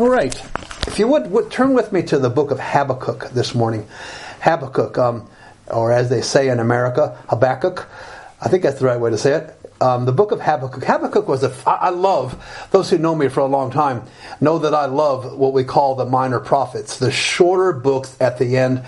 All right. If you would, would turn with me to the book of Habakkuk this morning. Habakkuk, um, or as they say in America, Habakkuk. I think that's the right way to say it. Um, the book of Habakkuk. Habakkuk was a. I love those who know me for a long time know that I love what we call the minor prophets, the shorter books at the end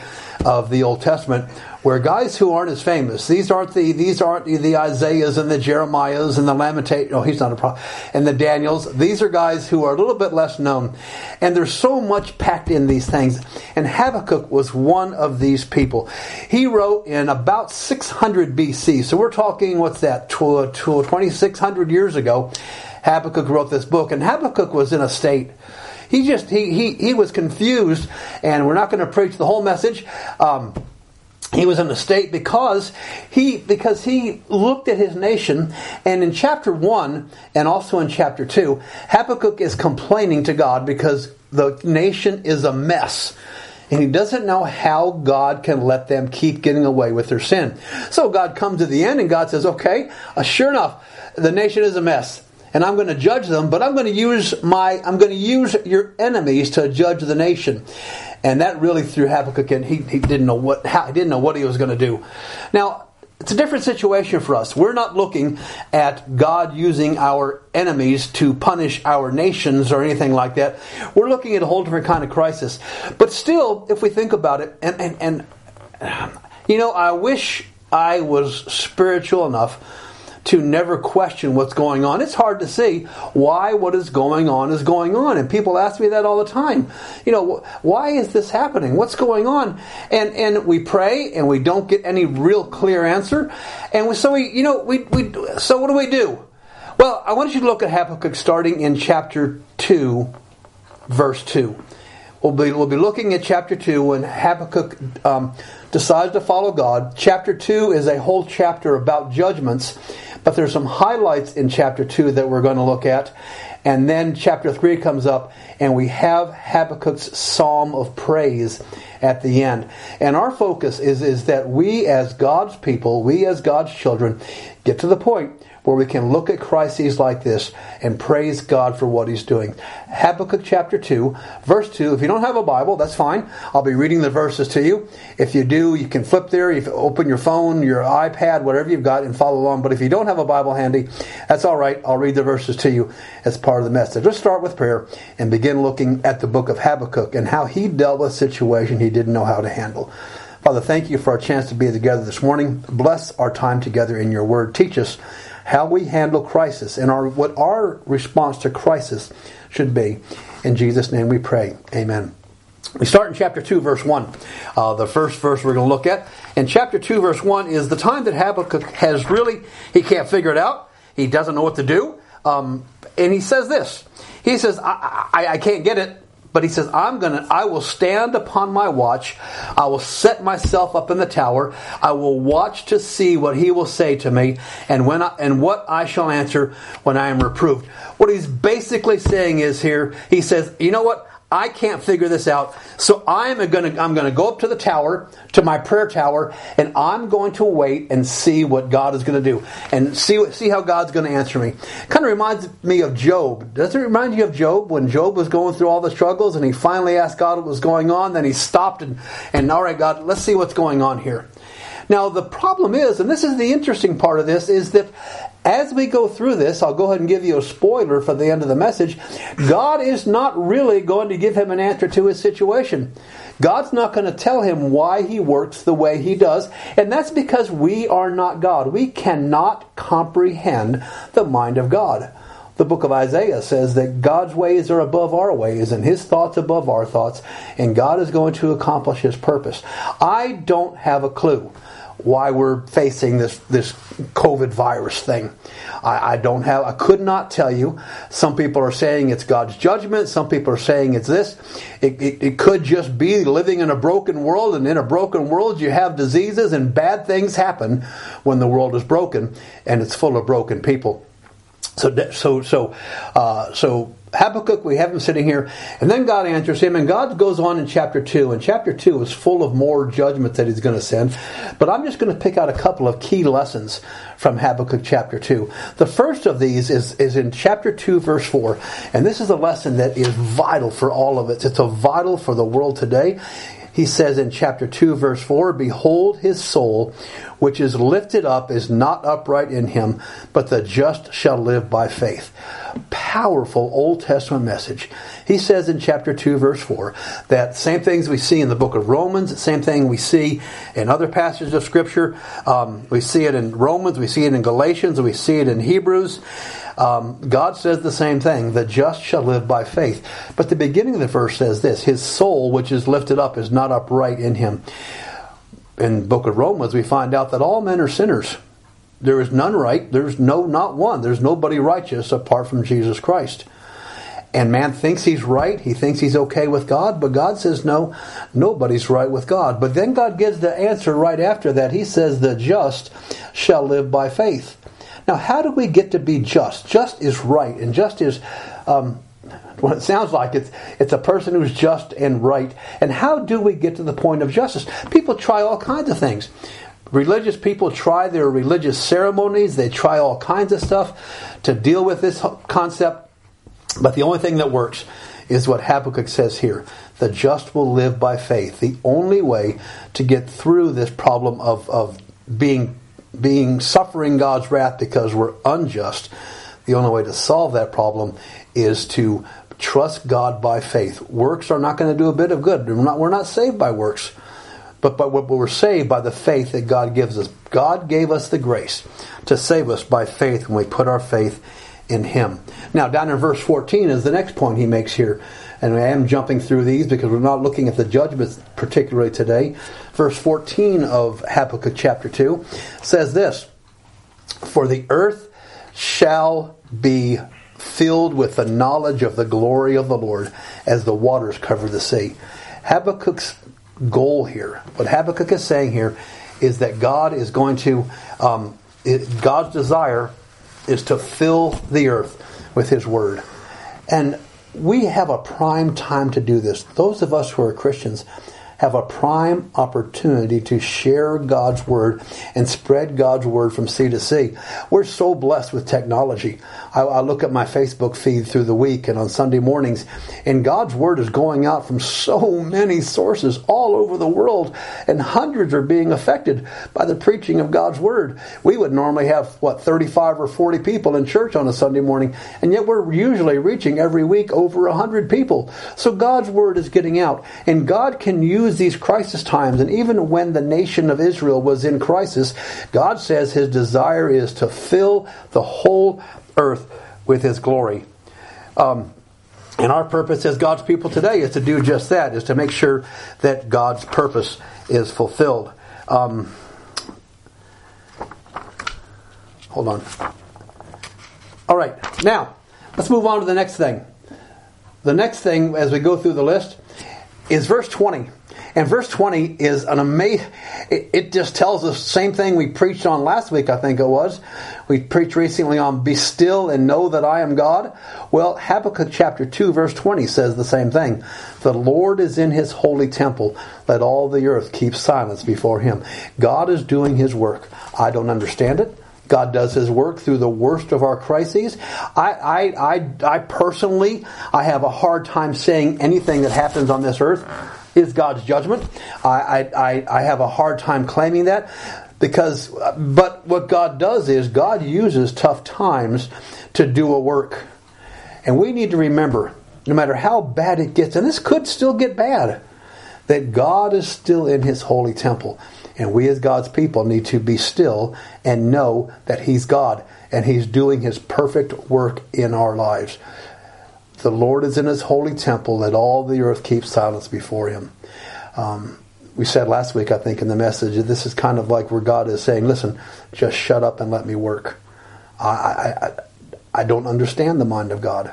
of the Old Testament, where guys who aren't as famous, these aren't the these aren't the Isaiahs and the Jeremiahs and the Lamentation. No, he's not a prophet. And the Daniels. These are guys who are a little bit less known, and there's so much packed in these things. And Habakkuk was one of these people. He wrote in about 600 BC. So we're talking what's that? 2600 years ago. Habakkuk wrote this book, and Habakkuk was in a state he just he he he was confused, and we're not going to preach the whole message. Um, he was in a state because he because he looked at his nation and in chapter 1 and also in chapter 2 Habakkuk is complaining to God because the nation is a mess and he doesn't know how God can let them keep getting away with their sin. So God comes to the end and God says, "Okay, uh, sure enough, the nation is a mess and I'm going to judge them, but I'm going to use my I'm going to use your enemies to judge the nation. And that really threw Habakkuk in. He, he didn't know what how, he didn't know what he was going to do. Now, it's a different situation for us. We're not looking at God using our enemies to punish our nations or anything like that. We're looking at a whole different kind of crisis. But still, if we think about it, and, and, and you know, I wish I was spiritual enough to never question what's going on. It's hard to see why what is going on is going on. And people ask me that all the time. You know, why is this happening? What's going on? And and we pray and we don't get any real clear answer. And so we, you know, we, we so what do we do? Well, I want you to look at Habakkuk starting in chapter 2, verse 2. We'll be, we'll be looking at chapter 2 when Habakkuk um, decides to follow God. Chapter 2 is a whole chapter about judgments, but there's some highlights in chapter 2 that we're going to look at. And then chapter 3 comes up, and we have Habakkuk's psalm of praise at the end. And our focus is, is that we, as God's people, we, as God's children, get to the point where we can look at crises like this and praise God for what He's doing. Habakkuk chapter 2, verse 2. If you don't have a Bible, that's fine. I'll be reading the verses to you. If you do, you can flip there. You open your phone, your iPad, whatever you've got, and follow along. But if you don't have a Bible handy, that's all right. I'll read the verses to you as part of the message. Let's start with prayer and begin looking at the book of Habakkuk and how he dealt with situation he didn't know how to handle. Father, thank you for our chance to be together this morning. Bless our time together in your word. Teach us how we handle crisis and our, what our response to crisis should be. In Jesus' name we pray. Amen. We start in chapter 2, verse 1. Uh, the first verse we're going to look at. In chapter 2, verse 1 is the time that Habakkuk has really, he can't figure it out. He doesn't know what to do. Um, and he says this. He says, I, I, I can't get it. But he says, I'm gonna, I will stand upon my watch. I will set myself up in the tower. I will watch to see what he will say to me and when I, and what I shall answer when I am reproved. What he's basically saying is here, he says, you know what? I can't figure this out. So I'm going to I'm going to go up to the tower, to my prayer tower, and I'm going to wait and see what God is going to do and see see how God's going to answer me. Kind of reminds me of Job. Doesn't it remind you of Job when Job was going through all the struggles and he finally asked God what was going on, then he stopped and and all right God, let's see what's going on here. Now the problem is, and this is the interesting part of this, is that as we go through this, I'll go ahead and give you a spoiler for the end of the message. God is not really going to give him an answer to his situation. God's not going to tell him why he works the way he does, and that's because we are not God. We cannot comprehend the mind of God. The book of Isaiah says that God's ways are above our ways and his thoughts above our thoughts, and God is going to accomplish his purpose. I don't have a clue why we're facing this this COVID virus thing. I, I, don't have. I could not tell you. Some people are saying it's God's judgment. Some people are saying it's this. It, it, it could just be living in a broken world, and in a broken world, you have diseases and bad things happen when the world is broken and it's full of broken people. So, so, so, uh, so Habakkuk, we have him sitting here, and then God answers him, and God goes on in chapter 2, and chapter 2 is full of more judgments that he's going to send. But I'm just going to pick out a couple of key lessons from Habakkuk chapter 2. The first of these is, is in chapter 2, verse 4, and this is a lesson that is vital for all of us. It's a vital for the world today. He says in chapter 2, verse 4, Behold, his soul, which is lifted up, is not upright in him, but the just shall live by faith powerful Old Testament message. He says in chapter 2, verse 4, that same things we see in the book of Romans, same thing we see in other passages of Scripture. Um, we see it in Romans, we see it in Galatians, we see it in Hebrews. Um, God says the same thing the just shall live by faith. But the beginning of the verse says this His soul, which is lifted up, is not upright in him. In the book of Romans, we find out that all men are sinners. There is none right. There's no, not one. There's nobody righteous apart from Jesus Christ. And man thinks he's right. He thinks he's okay with God, but God says no, nobody's right with God. But then God gives the answer right after that. He says, the just shall live by faith. Now, how do we get to be just? Just is right, and just is um, what it sounds like. It's it's a person who's just and right. And how do we get to the point of justice? People try all kinds of things. Religious people try their religious ceremonies, they try all kinds of stuff to deal with this concept, but the only thing that works is what Habakkuk says here. The just will live by faith. The only way to get through this problem of, of being being suffering God's wrath because we're unjust, the only way to solve that problem is to trust God by faith. Works are not going to do a bit of good. We're not, we're not saved by works but, but we're saved by the faith that God gives us. God gave us the grace to save us by faith when we put our faith in Him. Now, down in verse 14 is the next point he makes here. And I am jumping through these because we're not looking at the judgments particularly today. Verse 14 of Habakkuk chapter 2 says this For the earth shall be filled with the knowledge of the glory of the Lord as the waters cover the sea. Habakkuk's goal here. What Habakkuk is saying here is that God is going to, um, it, God's desire is to fill the earth with His Word. And we have a prime time to do this. Those of us who are Christians have a prime opportunity to share God's Word and spread God's Word from sea to sea. We're so blessed with technology. I, I, look at my Facebook feed through the week and on Sunday mornings, and God's Word is going out from so many sources all over the world, and hundreds are being affected by the preaching of God's Word. We would normally have, what, 35 or 40 people in church on a Sunday morning, and yet we're usually reaching every week over 100 people. So God's Word is getting out, and God can use these crisis times, and even when the nation of Israel was in crisis, God says his desire is to fill the whole earth with his glory. Um, and our purpose as God's people today is to do just that, is to make sure that God's purpose is fulfilled. Um, hold on. All right, now let's move on to the next thing. The next thing, as we go through the list, is verse 20. And verse 20 is an amazing, it, it, just tells the same thing we preached on last week, I think it was. We preached recently on be still and know that I am God. Well, Habakkuk chapter 2 verse 20 says the same thing. The Lord is in his holy temple. Let all the earth keep silence before him. God is doing his work. I don't understand it. God does His work through the worst of our crises. I, I, I, I personally, I have a hard time saying anything that happens on this earth is God's judgment. I, I, I have a hard time claiming that because, but what God does is God uses tough times to do a work. And we need to remember, no matter how bad it gets, and this could still get bad, that God is still in His holy temple. And we as God's people need to be still and know that He's God and He's doing His perfect work in our lives. The Lord is in his holy temple. Let all the earth keep silence before him. Um, we said last week, I think, in the message, this is kind of like where God is saying, listen, just shut up and let me work. I, I, I don't understand the mind of God.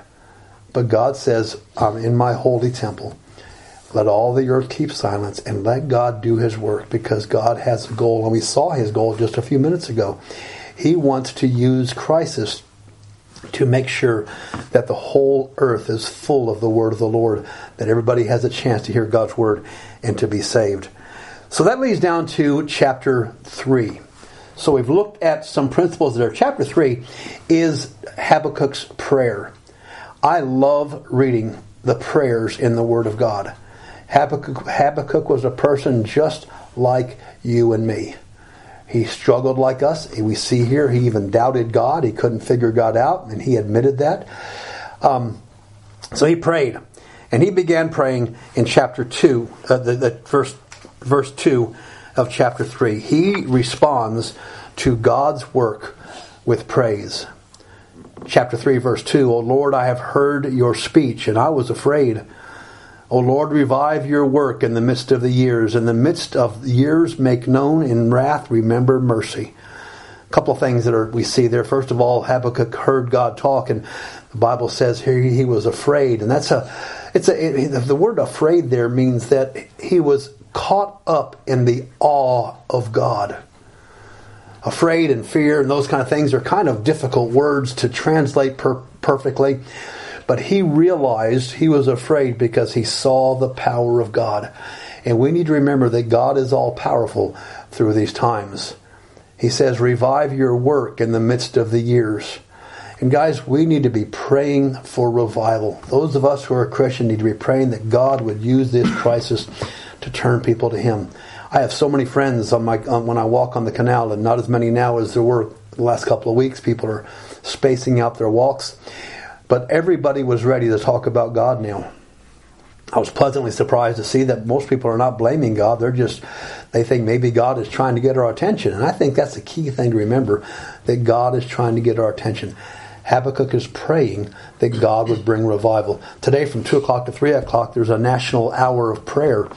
But God says, I'm in my holy temple. Let all the earth keep silence and let God do his work because God has a goal. And we saw his goal just a few minutes ago. He wants to use crisis to make sure that the whole earth is full of the word of the Lord, that everybody has a chance to hear God's word and to be saved. So that leads down to chapter 3. So we've looked at some principles there. Chapter 3 is Habakkuk's prayer. I love reading the prayers in the Word of God. Habakkuk, Habakkuk was a person just like you and me. He struggled like us. We see here he even doubted God. He couldn't figure God out, and he admitted that. Um, so he prayed, and he began praying in chapter two, uh, the, the first verse two of chapter three. He responds to God's work with praise. Chapter 3, verse 2 O Lord, I have heard your speech, and I was afraid. O Lord, revive your work in the midst of the years. In the midst of the years, make known in wrath, remember mercy. A couple of things that are we see there. First of all, Habakkuk heard God talk, and the Bible says here he was afraid, and that's a. It's a it, the word afraid there means that he was caught up in the awe of God. Afraid and fear and those kind of things are kind of difficult words to translate per- perfectly. But he realized he was afraid because he saw the power of God. And we need to remember that God is all powerful through these times. He says, Revive your work in the midst of the years. And guys, we need to be praying for revival. Those of us who are Christian need to be praying that God would use this crisis to turn people to Him. I have so many friends on my on, when I walk on the canal, and not as many now as there were the last couple of weeks. People are spacing out their walks. But everybody was ready to talk about God now. I was pleasantly surprised to see that most people are not blaming God. They're just, they think maybe God is trying to get our attention. And I think that's the key thing to remember that God is trying to get our attention. Habakkuk is praying that God would bring revival. Today, from two o'clock to three o'clock, there's a national hour of prayer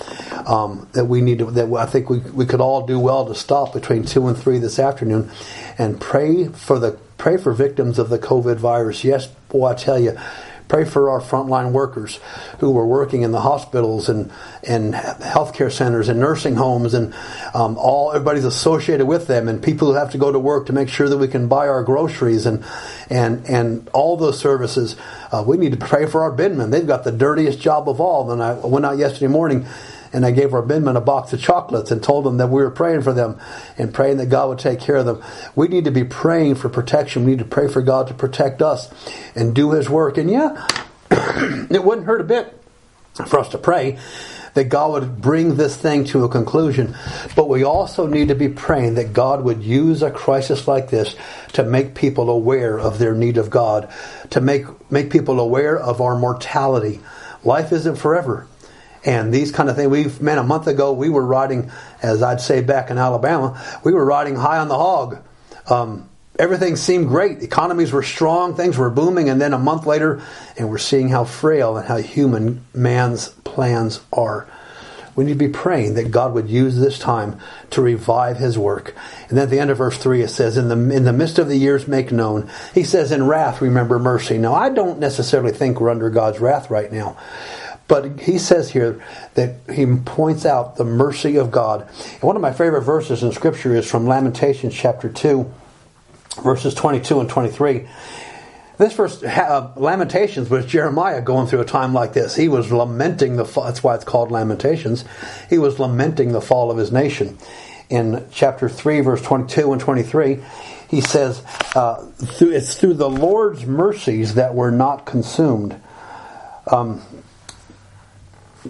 um, that we need to. That I think we we could all do well to stop between two and three this afternoon, and pray for the pray for victims of the COVID virus. Yes, boy, I tell you, Pray for our frontline workers who are working in the hospitals and, and healthcare centers and nursing homes and um, all everybody's associated with them and people who have to go to work to make sure that we can buy our groceries and and and all those services. Uh, we need to pray for our bidmen. They've got the dirtiest job of all. And I went out yesterday morning and I gave our bidmen a box of chocolates and told them that we were praying for them and praying that God would take care of them. We need to be praying for protection. We need to pray for God to protect us and do His work. And yeah, it wouldn't hurt a bit for us to pray that God would bring this thing to a conclusion. But we also need to be praying that God would use a crisis like this to make people aware of their need of God, to make, make people aware of our mortality. Life isn't forever and these kind of things. We've man, a month ago we were riding, as I'd say back in Alabama, we were riding high on the hog. Um, everything seemed great. Economies were strong, things were booming, and then a month later, and we're seeing how frail and how human man's plans are. We need to be praying that God would use this time to revive His work. And then at the end of verse three, it says, "In the in the midst of the years, make known." He says, "In wrath, remember mercy." Now, I don't necessarily think we're under God's wrath right now. But he says here that he points out the mercy of God. And one of my favorite verses in Scripture is from Lamentations chapter 2, verses 22 and 23. This verse, uh, Lamentations, was Jeremiah going through a time like this. He was lamenting the fall. That's why it's called Lamentations. He was lamenting the fall of his nation. In chapter 3, verse 22 and 23, he says, uh, It's through the Lord's mercies that we're not consumed. Um,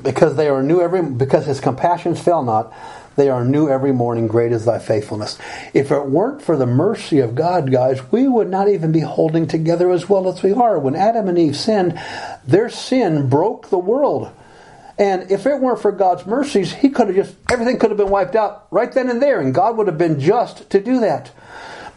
because they are new every because his compassions fail not they are new every morning. Great is thy faithfulness. If it weren't for the mercy of god guys we would not even be holding together as well as we are. When adam and eve sinned their sin broke the world. And if it weren't for god's mercies he could have just everything could have been wiped out right then and there and god would have been just to do that.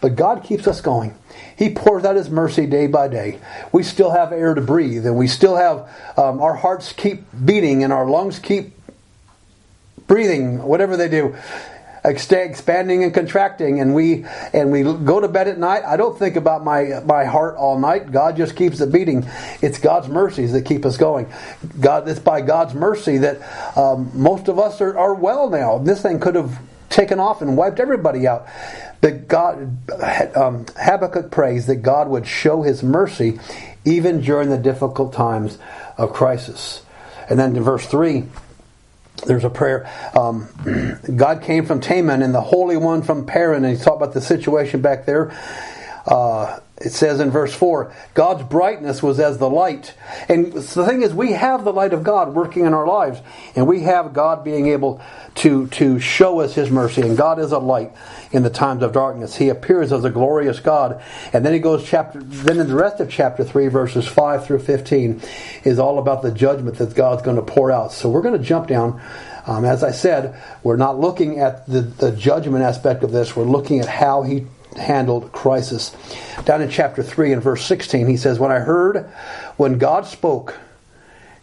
But god keeps us going he pours out His mercy day by day. We still have air to breathe, and we still have um, our hearts keep beating, and our lungs keep breathing, whatever they do, expanding and contracting. And we and we go to bed at night. I don't think about my my heart all night. God just keeps it beating. It's God's mercies that keep us going. God, it's by God's mercy that um, most of us are, are well now. This thing could have taken off and wiped everybody out. That God, um, Habakkuk prays that God would show his mercy even during the difficult times of crisis. And then in verse 3, there's a prayer. Um, God came from Teman and the Holy One from Paran, and he talked about the situation back there. Uh, it says in verse 4 God's brightness was as the light. And the thing is, we have the light of God working in our lives, and we have God being able to, to show us His mercy. And God is a light in the times of darkness. He appears as a glorious God. And then he goes chapter, then in the rest of chapter 3, verses 5 through 15, is all about the judgment that God's going to pour out. So we're going to jump down. Um, as I said, we're not looking at the, the judgment aspect of this, we're looking at how He handled crisis. Down in chapter 3 and verse 16, he says, When I heard, when God spoke,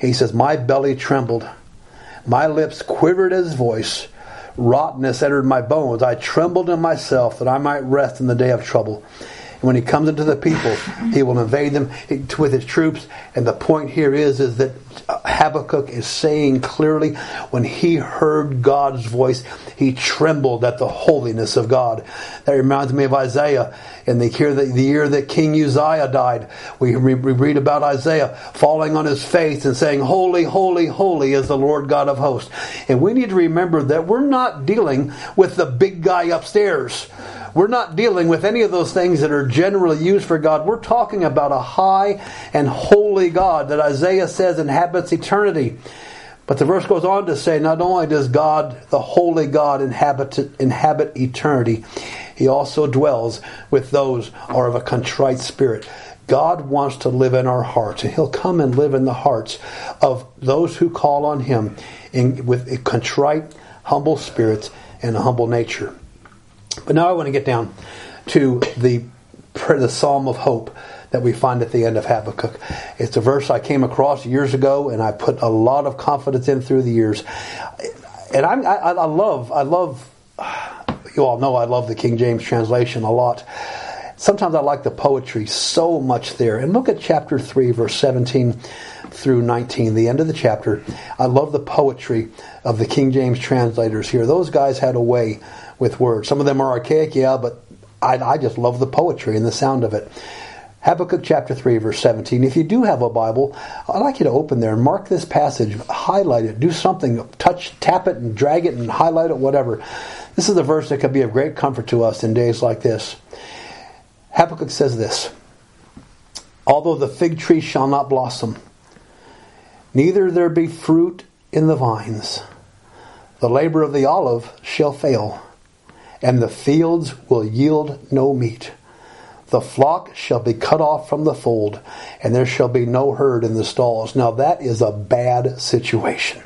he says, My belly trembled, my lips quivered at his voice, rottenness entered my bones. I trembled in myself that I might rest in the day of trouble. And when he comes into the people, he will invade them with his troops. And the point here is, is that Habakkuk is saying clearly when he heard God's voice, he trembled at the holiness of God. That reminds me of Isaiah in the year that, the year that King Uzziah died. We, we read about Isaiah falling on his face and saying, Holy, holy, holy is the Lord God of hosts. And we need to remember that we're not dealing with the big guy upstairs. We're not dealing with any of those things that are generally used for God. We're talking about a high and holy God that Isaiah says inhabits eternity. But the verse goes on to say, not only does God, the holy God, inhabit, inhabit eternity, he also dwells with those are of a contrite spirit. God wants to live in our hearts, and He'll come and live in the hearts of those who call on Him in, with a contrite, humble spirits and a humble nature. But now I want to get down to the the Psalm of Hope that we find at the end of Habakkuk. It's a verse I came across years ago, and I put a lot of confidence in through the years. And I, I, I love, I love. You all know I love the King James translation a lot. Sometimes I like the poetry so much there. And look at chapter 3, verse 17 through 19, the end of the chapter. I love the poetry of the King James translators here. Those guys had a way with words. Some of them are archaic, yeah, but I, I just love the poetry and the sound of it. Habakkuk chapter 3, verse 17. If you do have a Bible, I'd like you to open there and mark this passage, highlight it, do something, touch, tap it, and drag it and highlight it, whatever. This is a verse that could be of great comfort to us in days like this. Habakkuk says this Although the fig tree shall not blossom, neither there be fruit in the vines, the labor of the olive shall fail, and the fields will yield no meat the flock shall be cut off from the fold, and there shall be no herd in the stalls. Now, that is a bad situation.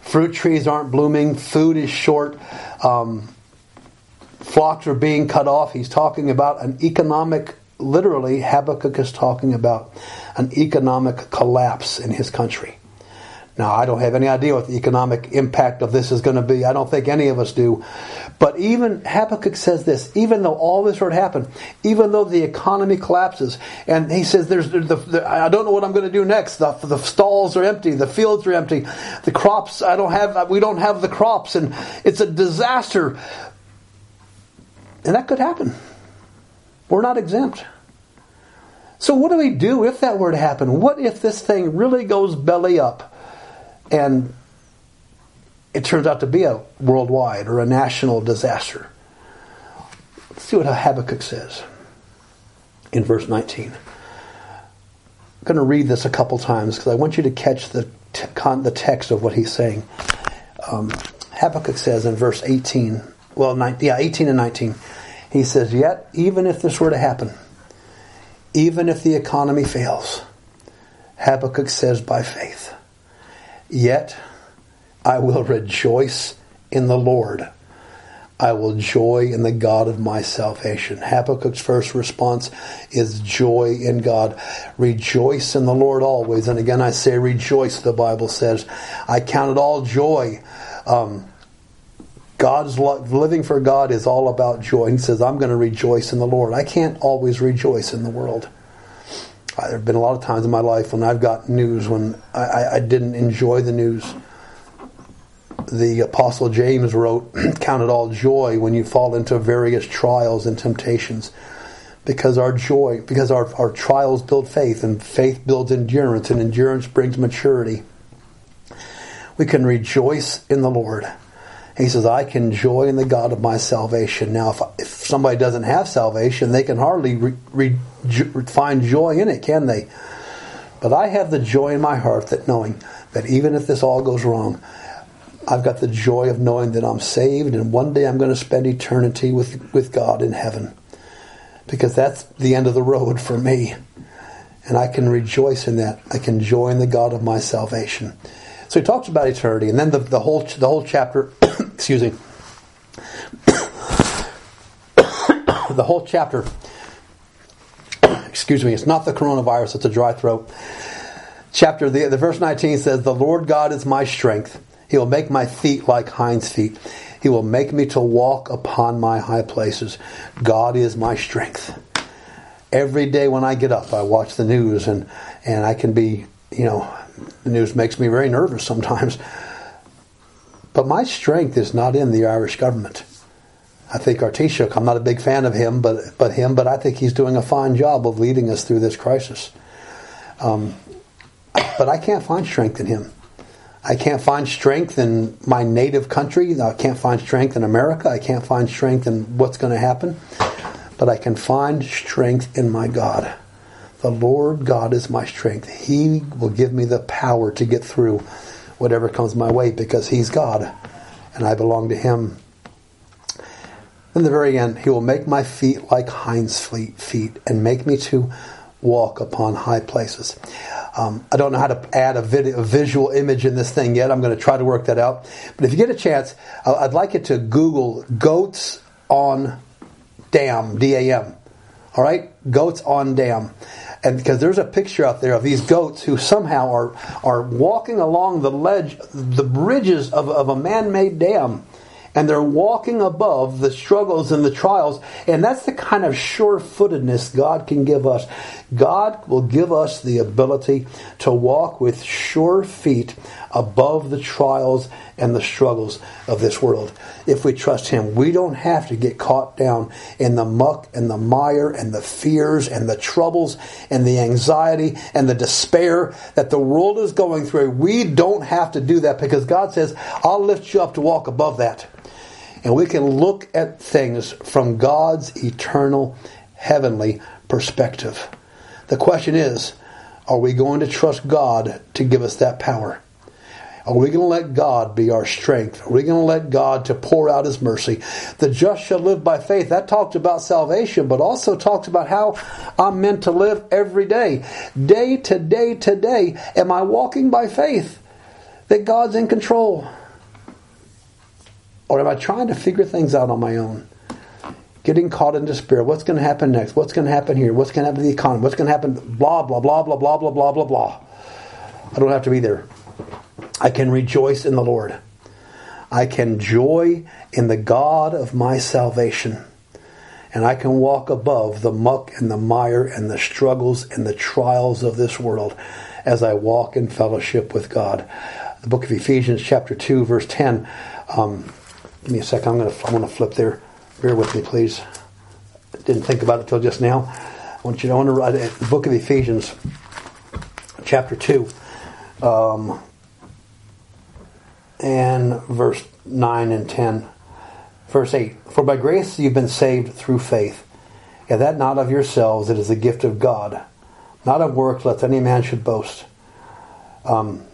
Fruit trees aren't blooming, food is short, um, flocks are being cut off. He's talking about an economic, literally, Habakkuk is talking about an economic collapse in his country. Now, I don't have any idea what the economic impact of this is going to be. I don't think any of us do. But even Habakkuk says this, even though all this would happen, even though the economy collapses, and he says, "There's, the, the, I don't know what I'm going to do next. The, the stalls are empty, the fields are empty, the crops, I don't have, we don't have the crops, and it's a disaster." And that could happen. We're not exempt. So, what do we do if that were to happen? What if this thing really goes belly up? And it turns out to be a worldwide or a national disaster. Let's see what Habakkuk says in verse 19. I'm going to read this a couple times because I want you to catch the, t- con- the text of what he's saying. Um, Habakkuk says in verse 18, well, 19, yeah, 18 and 19, he says, Yet, even if this were to happen, even if the economy fails, Habakkuk says by faith, Yet I will rejoice in the Lord. I will joy in the God of my salvation. Habakkuk's first response is joy in God. Rejoice in the Lord always. And again, I say rejoice, the Bible says. I count it all joy. Um, God's living for God is all about joy. He says, I'm going to rejoice in the Lord. I can't always rejoice in the world there have been a lot of times in my life when I've got news when I, I didn't enjoy the news. the Apostle James wrote, Count it all joy when you fall into various trials and temptations. Because our joy, because our, our trials build faith, and faith builds endurance, and endurance brings maturity. We can rejoice in the Lord. He says, I can joy in the God of my salvation. Now, if, if somebody doesn't have salvation, they can hardly re, re, find joy in it, can they? But I have the joy in my heart that knowing that even if this all goes wrong, I've got the joy of knowing that I'm saved and one day I'm going to spend eternity with, with God in heaven. Because that's the end of the road for me. And I can rejoice in that. I can join the God of my salvation. So he talks about eternity, and then the, the whole the whole chapter, excuse me, the whole chapter, excuse me, it's not the coronavirus; it's a dry throat. Chapter the, the verse nineteen says, "The Lord God is my strength; He will make my feet like hinds' feet. He will make me to walk upon my high places. God is my strength." Every day when I get up, I watch the news, and and I can be, you know, the news makes me very nervous sometimes. But my strength is not in the Irish government. I think Taoiseach, I'm not a big fan of him, but, but him, but I think he's doing a fine job of leading us through this crisis. Um, but I can't find strength in him. I can't find strength in my native country. I can't find strength in America. I can't find strength in what's going to happen. But I can find strength in my God. The Lord God is my strength. He will give me the power to get through whatever comes my way because He's God and I belong to Him. In the very end, He will make my feet like hinds' feet and make me to walk upon high places. Um, I don't know how to add a, a, visual image in this thing yet. I'm going to try to work that out. But if you get a chance, I'd like you to Google goats on dam, D A M. All right? Goats on dam and because there's a picture out there of these goats who somehow are are walking along the ledge, the bridges of, of a man-made dam, and they're walking above the struggles and the trials, and that's the kind of sure-footedness God can give us. God will give us the ability to walk with sure feet above the trials and the struggles of this world. If we trust Him, we don't have to get caught down in the muck and the mire and the fears and the troubles and the anxiety and the despair that the world is going through. We don't have to do that because God says, I'll lift you up to walk above that. And we can look at things from God's eternal, heavenly perspective. The question is, are we going to trust God to give us that power? Are we going to let God be our strength? Are we going to let God to pour out His mercy? The just shall live by faith. That talked about salvation, but also talks about how I'm meant to live every day. Day to day to day, am I walking by faith that God's in control? Or am I trying to figure things out on my own? Getting caught in despair. What's going to happen next? What's going to happen here? What's going to happen to the economy? What's going to happen? Blah, blah, blah, blah, blah, blah, blah, blah, blah. I don't have to be there. I can rejoice in the Lord. I can joy in the God of my salvation. And I can walk above the muck and the mire and the struggles and the trials of this world as I walk in fellowship with God. The book of Ephesians, chapter 2, verse 10. Um, give me a second. I'm going to, I want to flip there. Bear with me, please. Didn't think about it till just now. I want you to, I the book of Ephesians, chapter 2. Um, and verse 9 and 10. Verse 8 For by grace you've been saved through faith, and that not of yourselves, it is the gift of God, not of works, lest any man should boast. Um,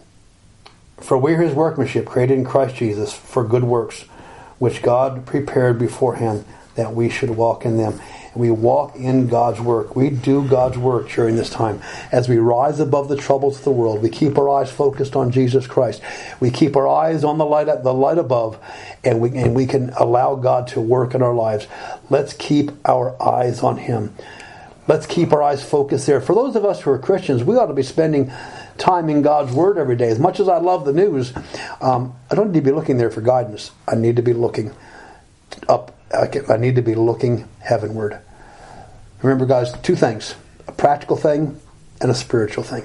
for we are his workmanship, created in Christ Jesus for good works, which God prepared beforehand that we should walk in them. We walk in God's work. We do God's work during this time. As we rise above the troubles of the world, we keep our eyes focused on Jesus Christ. We keep our eyes on the light, the light above, and we, and we can allow God to work in our lives. Let's keep our eyes on Him. Let's keep our eyes focused there. For those of us who are Christians, we ought to be spending time in God's Word every day. As much as I love the news, um, I don't need to be looking there for guidance. I need to be looking up I need to be looking heavenward. Remember, guys, two things a practical thing and a spiritual thing.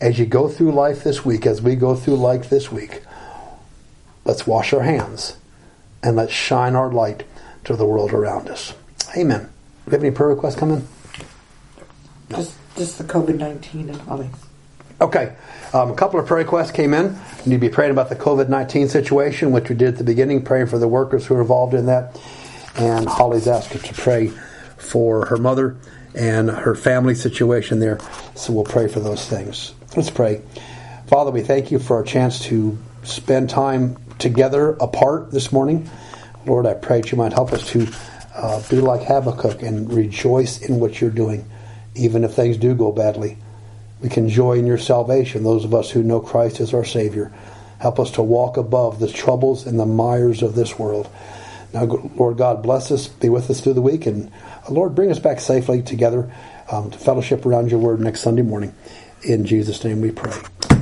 As you go through life this week, as we go through life this week, let's wash our hands and let's shine our light to the world around us. Amen. Do we have any prayer requests coming? No. Just, just the COVID 19 and Holly. Okay. Um, a couple of prayer requests came in. You need to be praying about the COVID 19 situation, which we did at the beginning, praying for the workers who are involved in that. And Holly's asked us to pray for her mother and her family situation there. So we'll pray for those things. Let's pray. Father, we thank you for our chance to spend time together apart this morning. Lord, I pray that you might help us to uh, be like Habakkuk and rejoice in what you're doing, even if things do go badly. We can joy in your salvation, those of us who know Christ as our Savior. Help us to walk above the troubles and the mires of this world. Now, Lord God, bless us, be with us through the week, and uh, Lord, bring us back safely together um, to fellowship around your word next Sunday morning. In Jesus' name we pray.